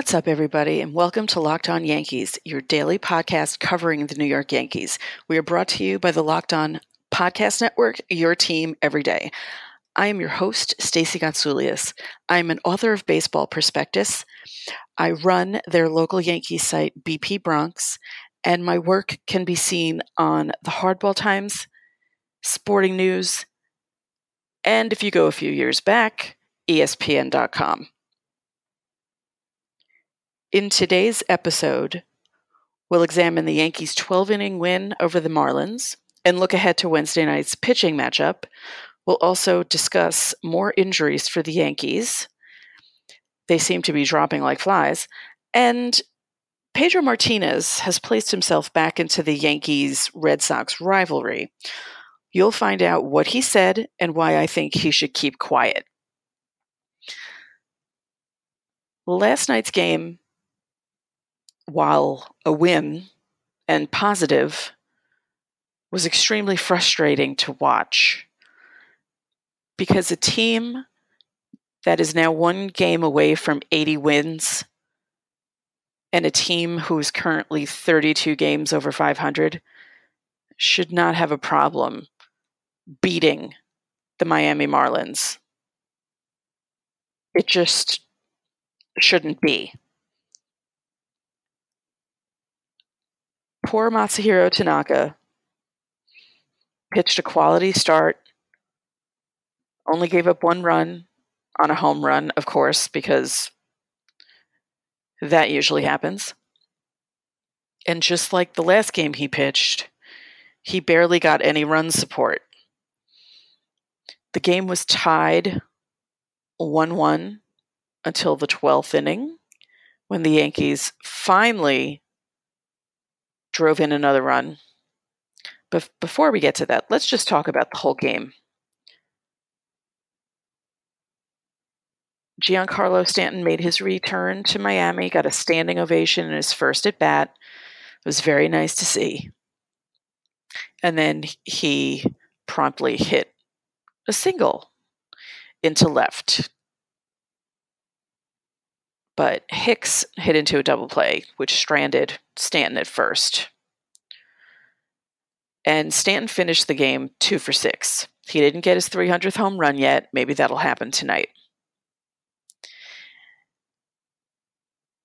What's up, everybody, and welcome to Locked On Yankees, your daily podcast covering the New York Yankees. We are brought to you by the Locked On Podcast Network, your team every day. I am your host, Stacey Gotsulias. I'm an author of Baseball Prospectus. I run their local Yankees site, BP Bronx, and my work can be seen on the Hardball Times, Sporting News, and if you go a few years back, ESPN.com. In today's episode, we'll examine the Yankees' 12 inning win over the Marlins and look ahead to Wednesday night's pitching matchup. We'll also discuss more injuries for the Yankees. They seem to be dropping like flies. And Pedro Martinez has placed himself back into the Yankees Red Sox rivalry. You'll find out what he said and why I think he should keep quiet. Last night's game while a win and positive, was extremely frustrating to watch because a team that is now one game away from 80 wins and a team who is currently 32 games over 500 should not have a problem beating the Miami Marlins. It just shouldn't be. Poor Masahiro Tanaka pitched a quality start, only gave up one run on a home run, of course, because that usually happens. And just like the last game he pitched, he barely got any run support. The game was tied 1 1 until the 12th inning when the Yankees finally drove in another run. But before we get to that, let's just talk about the whole game. Giancarlo Stanton made his return to Miami, got a standing ovation in his first at bat. It was very nice to see. And then he promptly hit a single into left. But Hicks hit into a double play, which stranded Stanton at first. And Stanton finished the game two for six. He didn't get his 300th home run yet. Maybe that'll happen tonight.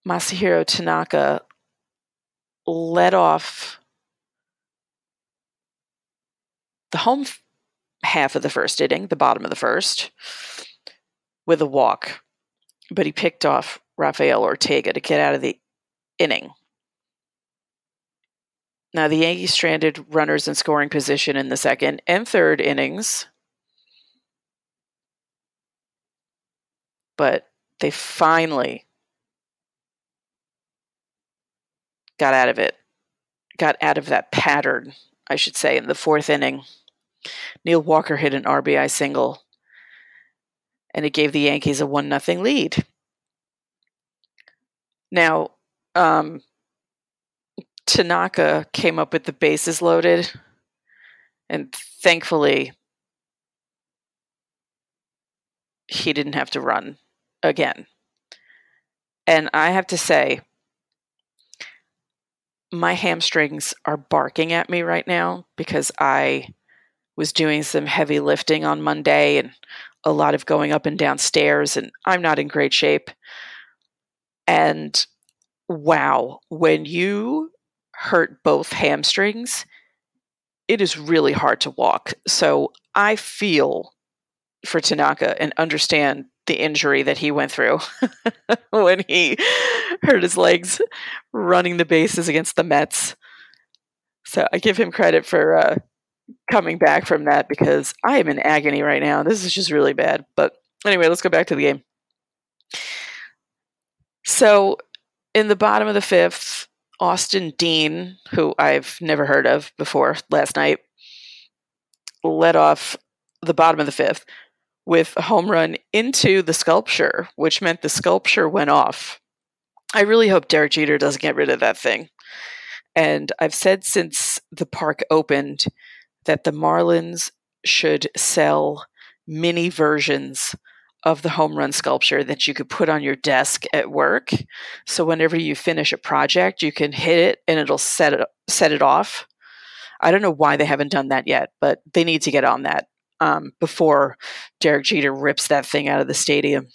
Masahiro Tanaka led off the home half of the first inning, the bottom of the first, with a walk, but he picked off Rafael Ortega to get out of the inning. Now, the Yankees stranded runners in scoring position in the second and third innings, but they finally got out of it, got out of that pattern, I should say, in the fourth inning. Neil Walker hit an RBI single, and it gave the Yankees a 1 0 lead. Now, um, Tanaka came up with the bases loaded, and thankfully, he didn't have to run again. And I have to say, my hamstrings are barking at me right now because I was doing some heavy lifting on Monday and a lot of going up and down stairs, and I'm not in great shape. And wow, when you hurt both hamstrings, it is really hard to walk. So I feel for Tanaka and understand the injury that he went through when he hurt his legs running the bases against the Mets. So I give him credit for uh, coming back from that because I am in agony right now. This is just really bad. But anyway, let's go back to the game. So in the bottom of the fifth, Austin Dean, who I've never heard of before last night, led off the bottom of the fifth with a home run into the sculpture, which meant the sculpture went off. I really hope Derek Jeter doesn't get rid of that thing. And I've said since the park opened that the Marlins should sell mini versions of the home run sculpture that you could put on your desk at work. So whenever you finish a project, you can hit it and it'll set it set it off. I don't know why they haven't done that yet, but they need to get on that um, before Derek Jeter rips that thing out of the stadium.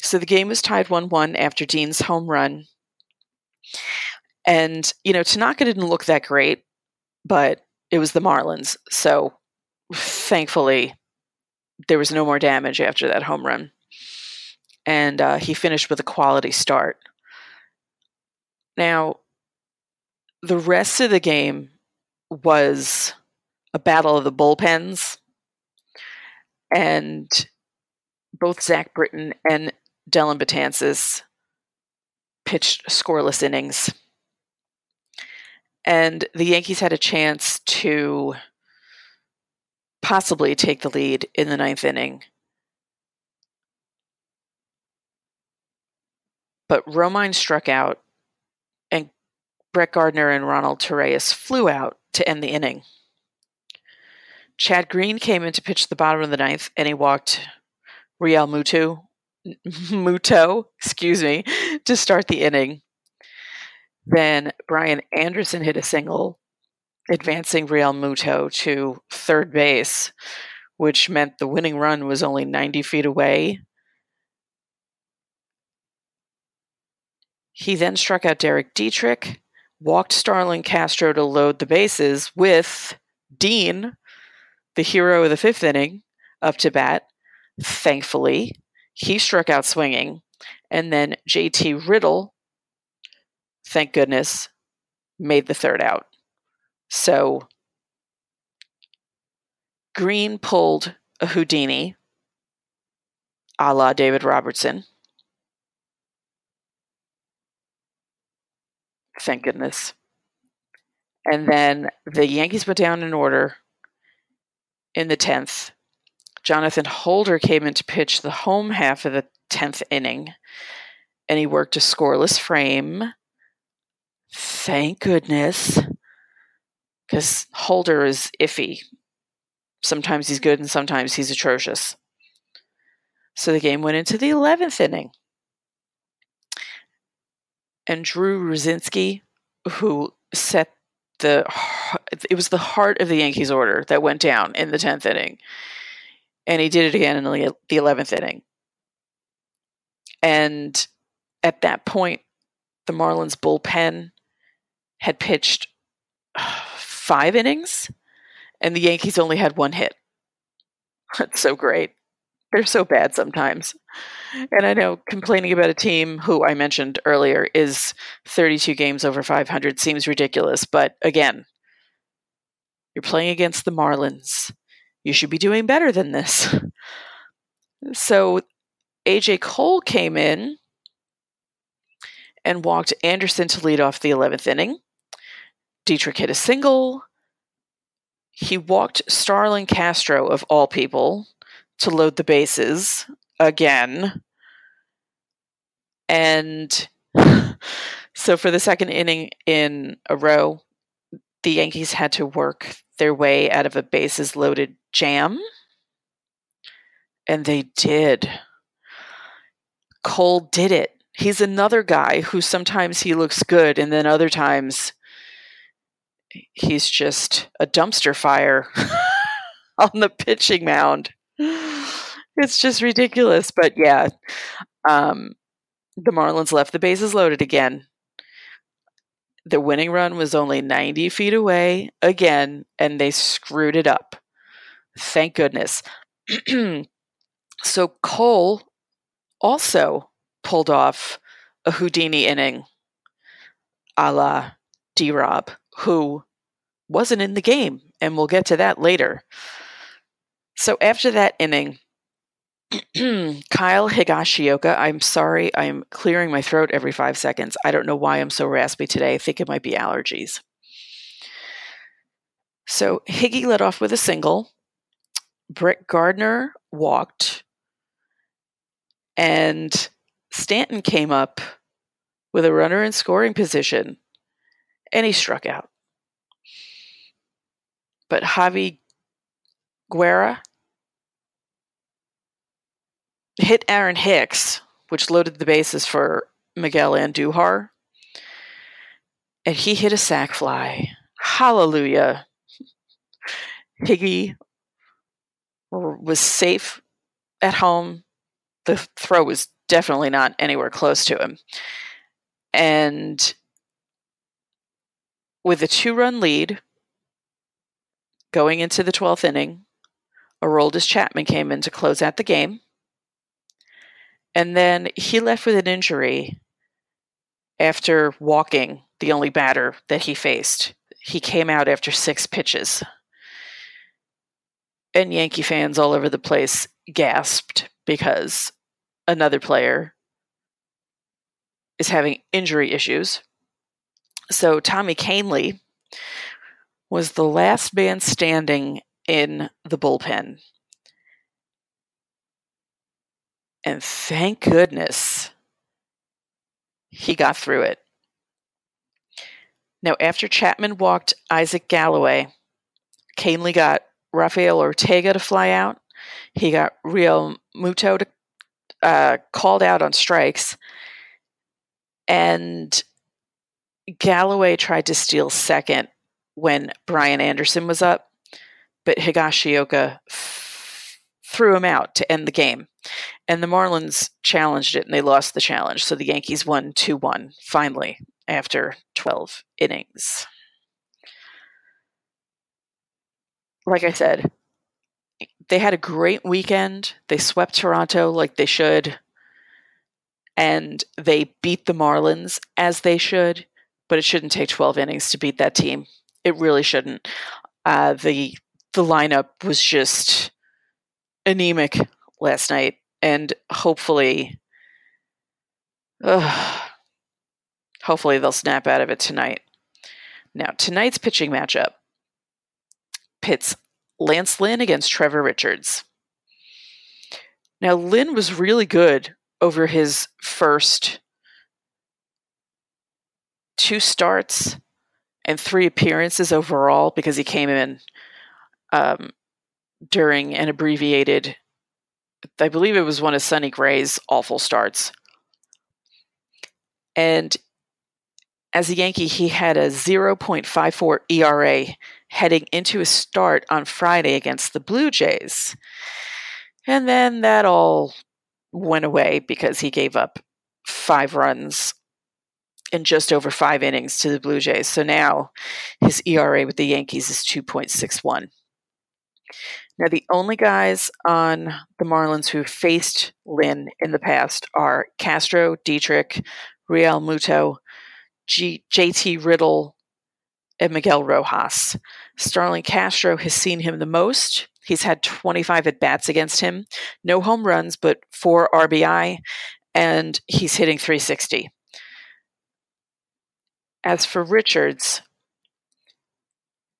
So the game was tied 1 1 after Dean's home run. And, you know, Tanaka didn't look that great, but it was the Marlins. So thankfully, there was no more damage after that home run. And uh, he finished with a quality start. Now, the rest of the game was a battle of the bullpens. And both Zach Britton and Dellin Betances pitched scoreless innings. And the Yankees had a chance to possibly take the lead in the ninth inning. But Romine struck out, and Brett Gardner and Ronald Torreyes flew out to end the inning. Chad Green came in to pitch the bottom of the ninth, and he walked Realmuto, Muto, excuse me, to start the inning. Then Brian Anderson hit a single, advancing Realmuto to third base, which meant the winning run was only 90 feet away. He then struck out Derek Dietrich, walked Starlin Castro to load the bases with Dean, the hero of the fifth inning, up to bat. Thankfully, he struck out swinging. And then JT Riddle, thank goodness, made the third out. So Green pulled a Houdini a la David Robertson. Thank goodness. And then the Yankees went down in order in the 10th. Jonathan Holder came in to pitch the home half of the 10th inning, and he worked a scoreless frame. Thank goodness. Because Holder is iffy. Sometimes he's good and sometimes he's atrocious. So the game went into the 11th inning. And Drew Rucinski, who set the it was the heart of the Yankees order that went down in the 10th inning. And he did it again in the 11th inning. And at that point, the Marlins bullpen had pitched five innings, and the Yankees only had one hit. That's so great. They're so bad sometimes. And I know complaining about a team who I mentioned earlier is 32 games over 500 seems ridiculous, but again, you're playing against the Marlins. You should be doing better than this. So AJ Cole came in and walked Anderson to lead off the 11th inning. Dietrich hit a single. He walked Starlin Castro, of all people, to load the bases again. And so for the second inning in a row, the Yankees had to work their way out of a bases loaded jam. And they did. Cole did it. He's another guy who sometimes he looks good and then other times he's just a dumpster fire on the pitching mound. It's just ridiculous. But yeah, um, the Marlins left the bases loaded again. The winning run was only 90 feet away again, and they screwed it up. Thank goodness. so Cole also pulled off a Houdini inning a la D Rob, who wasn't in the game, and we'll get to that later. So after that inning, Kyle Higashioka, I'm sorry, I'm clearing my throat every five seconds. I don't know why I'm so raspy today. I think it might be allergies. So Higgy led off with a single. Brett Gardner walked. And Stanton came up with a runner in scoring position. And he struck out. But Javy Guerra hit Aaron Hicks, which loaded the bases for Miguel Andujar. And he hit a sac fly. Hallelujah. Higgy was safe at home. The throw was definitely not anywhere close to him. And with a two run lead going into the 12th inning, Aroldis Chapman came in to close out the game. And then he left with an injury after walking the only batter that he faced. He came out after six pitches. And Yankee fans all over the place gasped because another player is having injury issues. So Tommy Kahnle was the last man standing in the bullpen. And thank goodness he got through it. Now, after Chapman walked Isaac Galloway, Kahnle got Rafael Ortega to fly out. He got Real Muto to, uh, called out on strikes. And Galloway tried to steal second when Brian Anderson was up, but Higashioka f- threw him out to end the game. And the Marlins challenged it and they lost the challenge. So the Yankees won 2 1 finally after 12 innings. Like I said, they had a great weekend. They swept Toronto like they should. And they beat the Marlins as they should, but it shouldn't take 12 innings to beat that team. It really shouldn't. Uh, the the lineup was just anemic last night, and hopefully, uh, hopefully they'll snap out of it tonight. Now, tonight's pitching matchup pits Lance Lynn against Trevor Richards. Now, Lynn was really good over his first two starts and three appearances overall because he came in um, during an abbreviated, I believe it was one of Sonny Gray's awful starts. And as a Yankee, he had a 0.54 ERA heading into his start on Friday against the Blue Jays. And then that all went away because he gave up five runs in just over five innings to the Blue Jays. So now his ERA with the Yankees is 2.61. Now, the only guys on the Marlins who faced Lynn in the past are Castro, Dietrich, Realmuto, G- JT Riddle, and Miguel Rojas. Starlin Castro has seen him the most. He's had 25 at bats against him, no home runs, but four RBI, and he's hitting 360. As for Richards,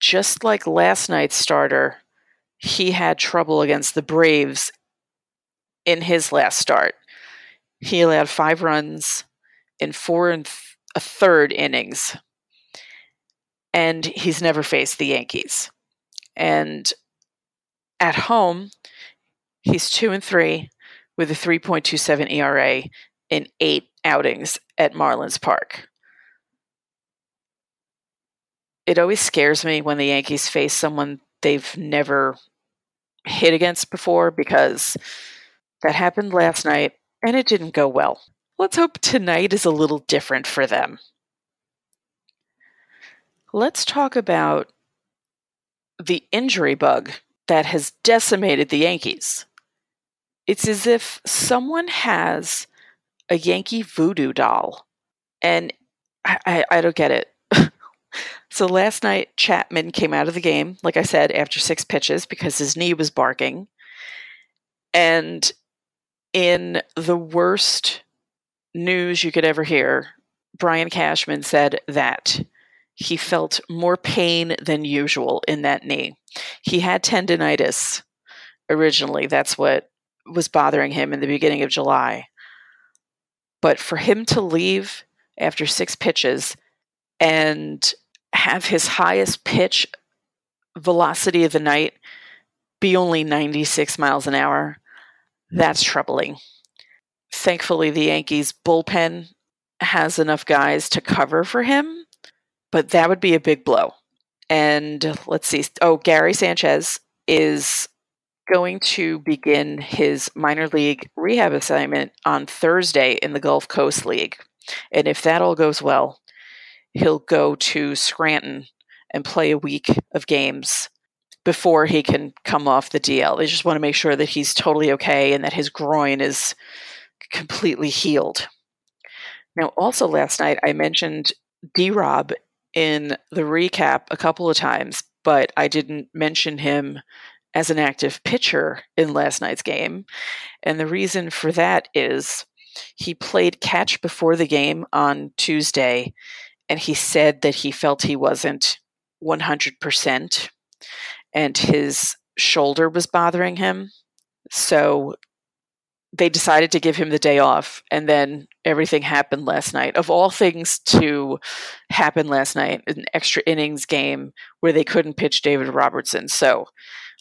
just like last night's starter, he had trouble against the Braves in his last start. He allowed five runs in four and th- a third innings and he's never faced the Yankees. And at home, he's two and three with a 3.27 ERA in eight outings at Marlins Park. It always scares me when the Yankees face someone they've never hit against before because that happened last night and it didn't go well. Let's hope tonight is a little different for them. Let's talk about the injury bug that has decimated the Yankees. It's as if someone has a Yankee voodoo doll, and I, I, I don't get it. So last night, Chapman came out of the game, like I said, after six pitches because his knee was barking. And in the worst news you could ever hear, Brian Cashman said that he felt more pain than usual in that knee. He had tendonitis originally. That's what was bothering him in the beginning of July. But for him to leave after six pitches and have his highest pitch velocity of the night be only 96 miles an hour, That's troubling. Thankfully, the Yankees' bullpen has enough guys to cover for him, but that would be a big blow. And let's see. Oh, Gary Sanchez is going to begin his minor league rehab assignment on Thursday in the Gulf Coast League. And if that all goes well, he'll go to Scranton and play a week of games before he can come off the DL. They just want to make sure that he's totally okay and that his groin is completely healed. Now, also last night, I mentioned D Rob in the recap a couple of times, but I didn't mention him as an active pitcher in last night's game. And the reason for that is he played catch before the game on Tuesday, and he said that he felt he wasn't 100%, and his shoulder was bothering him. So they decided to give him the day off and then everything happened last night. Of all things to happen last night an extra innings game where they couldn't pitch david robertson. So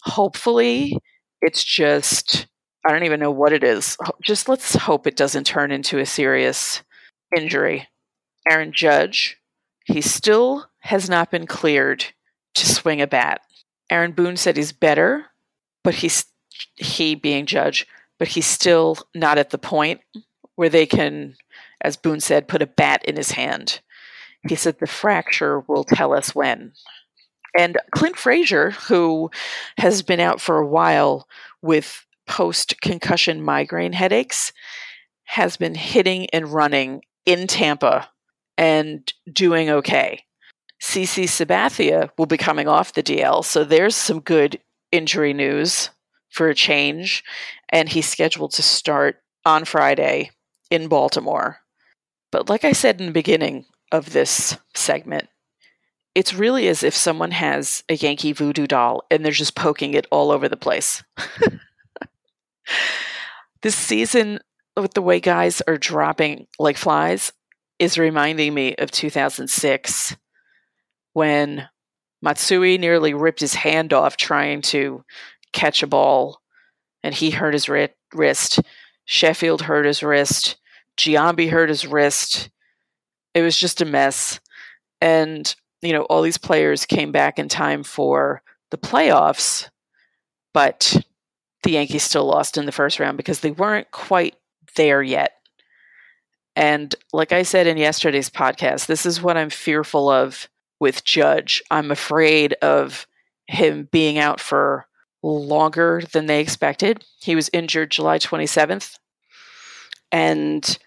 hopefully it's just i don't even know what it is. Just let's hope it doesn't turn into a serious injury aaron judge he still has not been cleared to swing a bat aaron boone said he's better but he's he being judge but he's still not at the point where they can, as Boone said, put a bat in his hand. He said the fracture will tell us when. And Clint Frazier, who has been out for a while with post concussion migraine headaches, has been hitting and running in Tampa and doing okay. CC Sabathia will be coming off the DL, so there's some good injury news for a change, and he's scheduled to start on Friday in Baltimore. But like I said in the beginning of this segment, it's really as if someone has a Yankee voodoo doll and they're just poking it all over the place. this season, with the way guys are dropping like flies, is reminding me of 2006 when Matsui nearly ripped his hand off trying to catch a ball, and he hurt his ri- wrist. Sheffield hurt his wrist. Giambi hurt his wrist. It was just a mess. And, you know, all these players came back in time for the playoffs, but the Yankees still lost in the first round because they weren't quite there yet. And like I said in yesterday's podcast, this is what I'm fearful of with Judge. I'm afraid of him being out for longer than they expected. He was injured July 27th. And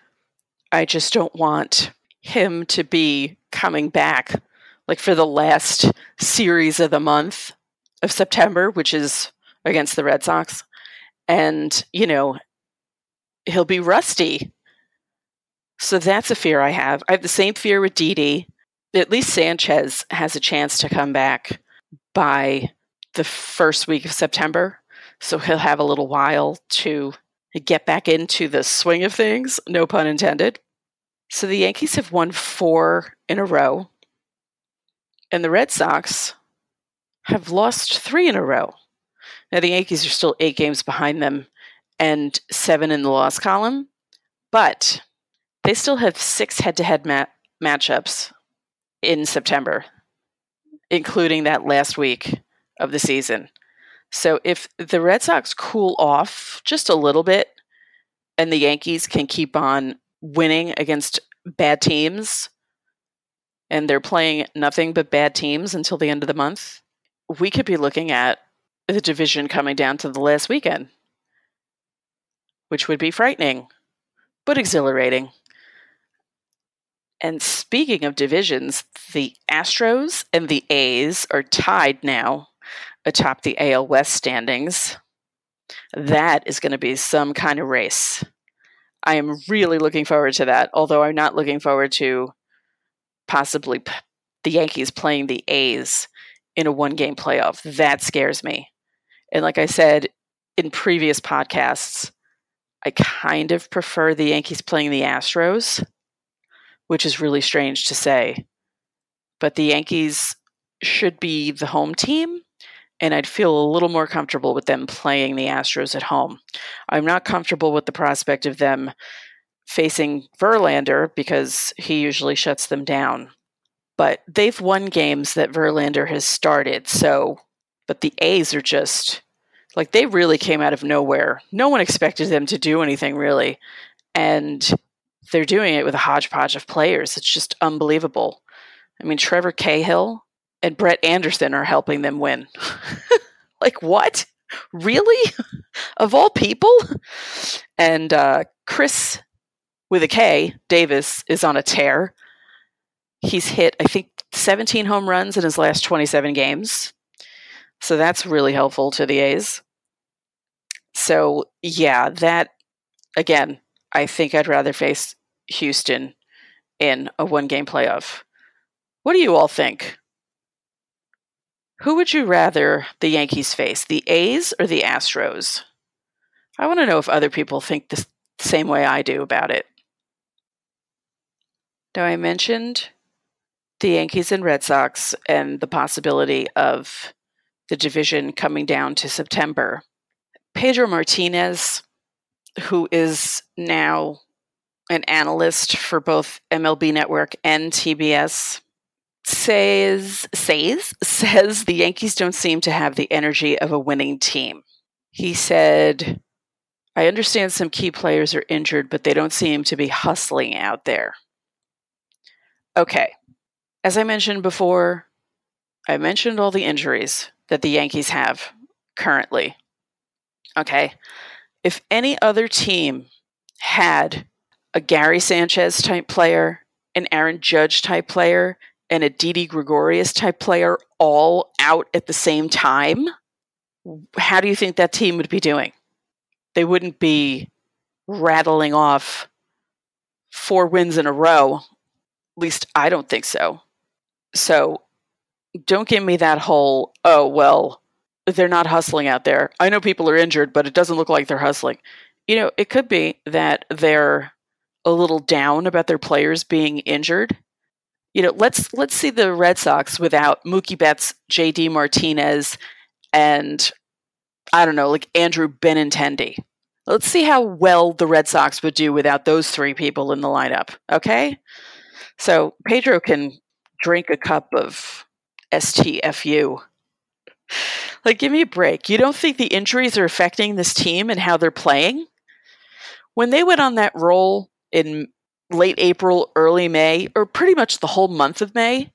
I just don't want him to be coming back like for the last series of the month of September, which is against the Red Sox. And, you know, he'll be rusty. So that's a fear I have. I have the same fear with Didi. At least Sanchez has a chance to come back by the first week of September. So he'll have a little while to get back into the swing of things, no pun intended. So the Yankees have won four in a row, and the Red Sox have lost three in a row. Now, the Yankees are still eight games behind them and seven in the loss column, but they still have six head to head matchups in September, including that last week of the season. So if the Red Sox cool off just a little bit and the Yankees can keep on winning against bad teams and they're playing nothing but bad teams until the end of the month, we could be looking at the division coming down to the last weekend, which would be frightening but exhilarating. And speaking of divisions, the Astros and the A's are tied now atop the AL West standings. That is going to be some kind of race. I am really looking forward to that, although I'm not looking forward to possibly p- the Yankees playing the A's in a one game playoff. That scares me. And like I said in previous podcasts, I kind of prefer the Yankees playing the Astros, which is really strange to say. But the Yankees should be the home team and I'd feel a little more comfortable with them playing the Astros at home. I'm not comfortable with the prospect of them facing Verlander because he usually shuts them down. But they've won games that Verlander has started, so but the A's are just like they really came out of nowhere. No one expected them to do anything really. And they're doing it with a hodgepodge of players. It's just unbelievable. I mean, Trevor Cahill and Brett Anderson are helping them win. like, what? Really? of all people? And uh, Chris, with a K, Davis, is on a tear. He's hit, I think, 17 home runs in his last 27 games. So that's really helpful to the A's. So, yeah, that, again, I think I'd rather face Houston in a one game playoff. What do you all think? Who would you rather the Yankees face, the A's or the Astros? I want to know if other people think the same way I do about it. Now, I mentioned the Yankees and Red Sox and the possibility of the division coming down to September. Pedro Martinez, who is now an analyst for both MLB Network and TBS, says says says the Yankees don't seem to have the energy of a winning team. He said, "I understand some key players are injured, but they don't seem to be hustling out there." Okay. As I mentioned before, I mentioned all the injuries that the Yankees have currently. Okay. If any other team had a Gary Sanchez type player, an Aaron Judge type player, and a Didi Gregorius type player all out at the same time, how do you think that team would be doing? They wouldn't be rattling off four wins in a row. At least I don't think so. So don't give me that whole, oh, well, they're not hustling out there. I know people are injured, but it doesn't look like they're hustling. You know, it could be that they're a little down about their players being injured you know, let's let's see the Red Sox without Mookie Betts, JD Martinez, and I don't know, like Andrew Benintendi. Let's see how well the Red Sox would do without those three people in the lineup. Okay, so Pedro can drink a cup of STFU. Like, give me a break. You don't think the injuries are affecting this team and how they're playing? When they went on that roll in late April, early May, or pretty much the whole month of May,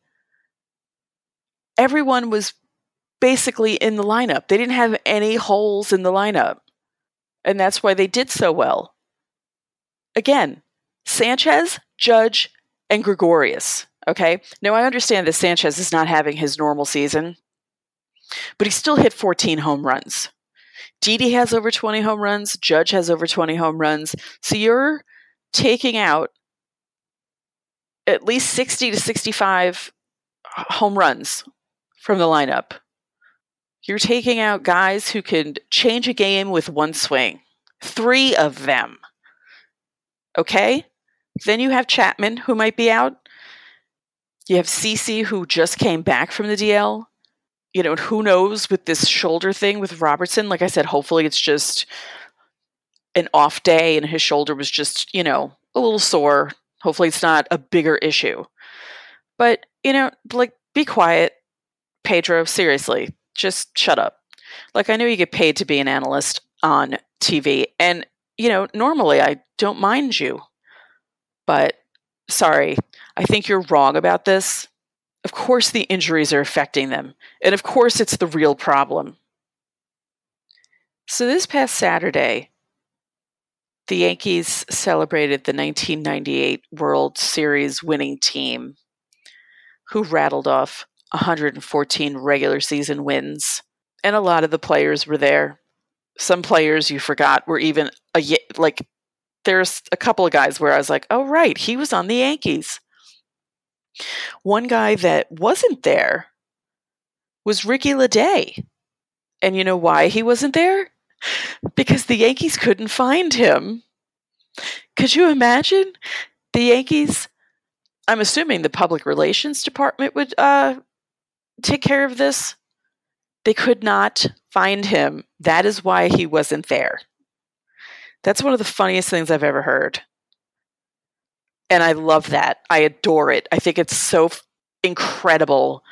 everyone was basically in the lineup. They didn't have any holes in the lineup. And that's why they did so well. Again, Sanchez, Judge, and Gregorius. Okay. Now I understand that Sanchez is not having his normal season, but he still hit 14 home runs. Didi has over 20 home runs. Judge has over 20 home runs. So you're taking out at least 60 to 65 home runs from the lineup. You're taking out guys who can change a game with one swing. Three of them. Okay? Then you have Chapman, who might be out. You have CC, who just came back from the DL. You know, who knows with this shoulder thing with Robertson? Like I said, hopefully it's just an off day and his shoulder was just, you know, a little sore, Hopefully, it's not a bigger issue. But, you know, like, be quiet, Pedro. Seriously, just shut up. Like, I know you get paid to be an analyst on TV, and, you know, normally I don't mind you. But, sorry, I think you're wrong about this. Of course, the injuries are affecting them, and of course, it's the real problem. So, this past Saturday, the Yankees celebrated the 1998 World Series winning team, who rattled off 114 regular season wins. And a lot of the players were there. Some players you forgot were even a, like there's a couple of guys where I was like, "Oh right, he was on the Yankees." One guy that wasn't there was Ricky Ledee. And you know why he wasn't there? Because the Yankees couldn't find him. Could you imagine the Yankees? I'm assuming the public relations department would uh, take care of this. They could not find him. That is why he wasn't there. That's one of the funniest things I've ever heard. And I love that. I adore it. I think it's so f- incredible.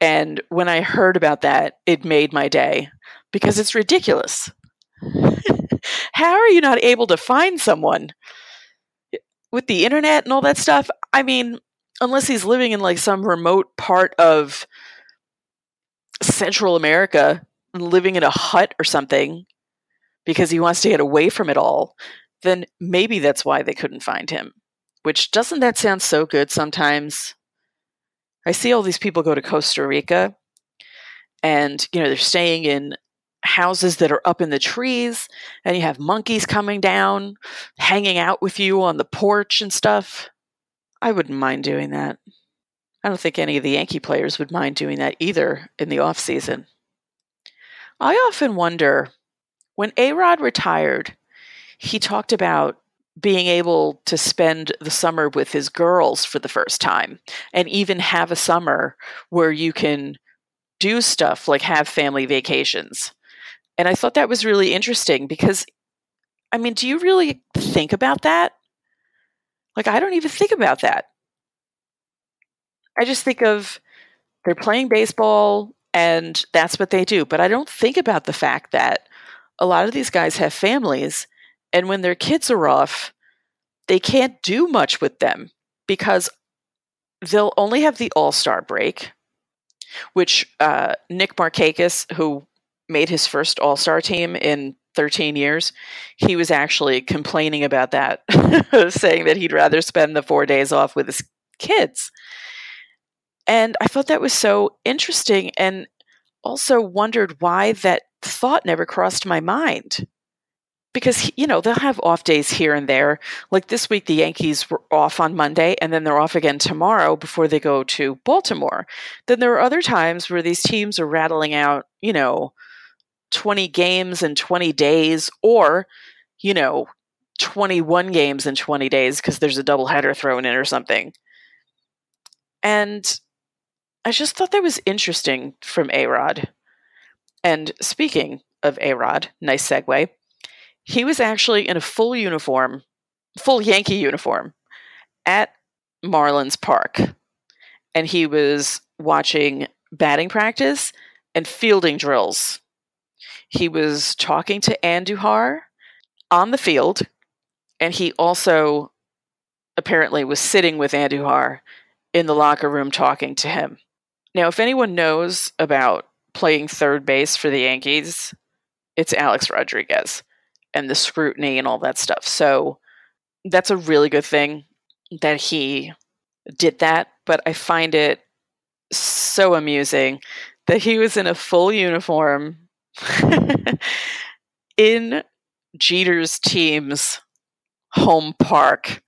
And when I heard about that, it made my day because it's ridiculous. How are you not able to find someone with the internet and all that stuff? I mean, unless he's living in like some remote part of Central America, living in a hut or something because he wants to get away from it all, then maybe that's why they couldn't find him. Which doesn't that sound so good sometimes? I see all these people go to Costa Rica and you know they're staying in houses that are up in the trees and you have monkeys coming down hanging out with you on the porch and stuff. I wouldn't mind doing that. I don't think any of the Yankee players would mind doing that either in the off season. I often wonder when Arod retired, he talked about being able to spend the summer with his girls for the first time and even have a summer where you can do stuff like have family vacations. And I thought that was really interesting because, I mean, do you really think about that? Like, I don't even think about that. I just think of they're playing baseball and that's what they do. But I don't think about the fact that a lot of these guys have families and when their kids are off, they can't do much with them because they'll only have the All Star break, which uh, Nick Markakis, who made his first All Star team in 13 years, he was actually complaining about that, saying that he'd rather spend the four days off with his kids. And I thought that was so interesting and also wondered why that thought never crossed my mind. Because, you know, they'll have off days here and there. Like this week, the Yankees were off on Monday and then they're off again tomorrow before they go to Baltimore. Then there are other times where these teams are rattling out, you know, 20 games in 20 days or, you know, 21 games in 20 days because there's a doubleheader thrown in or something. And I just thought that was interesting from A Rod. And speaking of A Rod, nice segue, he was actually in a full uniform, full Yankee uniform, at Marlins Park. And he was watching batting practice and fielding drills. He was talking to Andujar on the field, and he also apparently was sitting with Andujar in the locker room talking to him. Now, if anyone knows about playing third base for the Yankees, it's Alex Rodriguez and the scrutiny and all that stuff. So that's a really good thing that he did that. But I find it so amusing that he was in a full uniform in Jeter's team's home park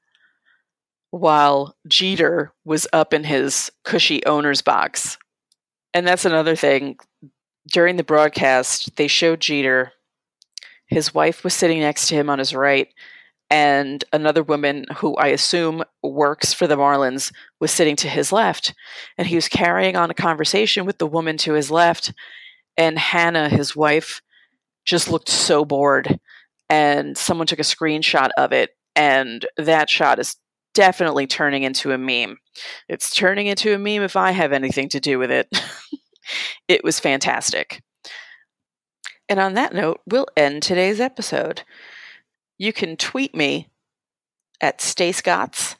while Jeter was up in his cushy owner's box. And that's another thing. During the broadcast, they showed Jeter. His wife was sitting next to him on his right, and another woman who I assume works for the Marlins was sitting to his left. And he was carrying on a conversation with the woman to his left. And Hannah, his wife, just looked so bored. And someone took a screenshot of it. And that shot is definitely turning into a meme. It's turning into a meme if I have anything to do with it. it was fantastic. And on that note, we'll end today's episode. You can tweet me at Stacegots,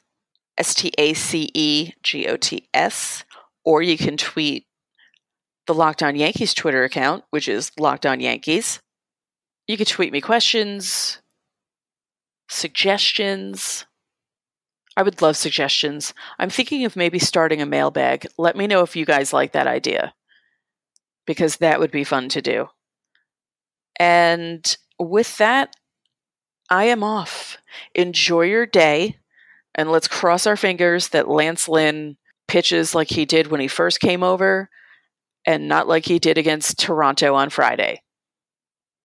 S T A C E G O T S, or you can tweet the Locked On Yankees Twitter account, which is Locked On Yankees. You can tweet me questions, suggestions, I would love suggestions. I'm thinking of maybe starting a mailbag. Let me know if you guys like that idea because that would be fun to do. And with that, I am off. Enjoy your day and let's cross our fingers that Lance Lynn pitches like he did when he first came over and not like he did against Toronto on Friday.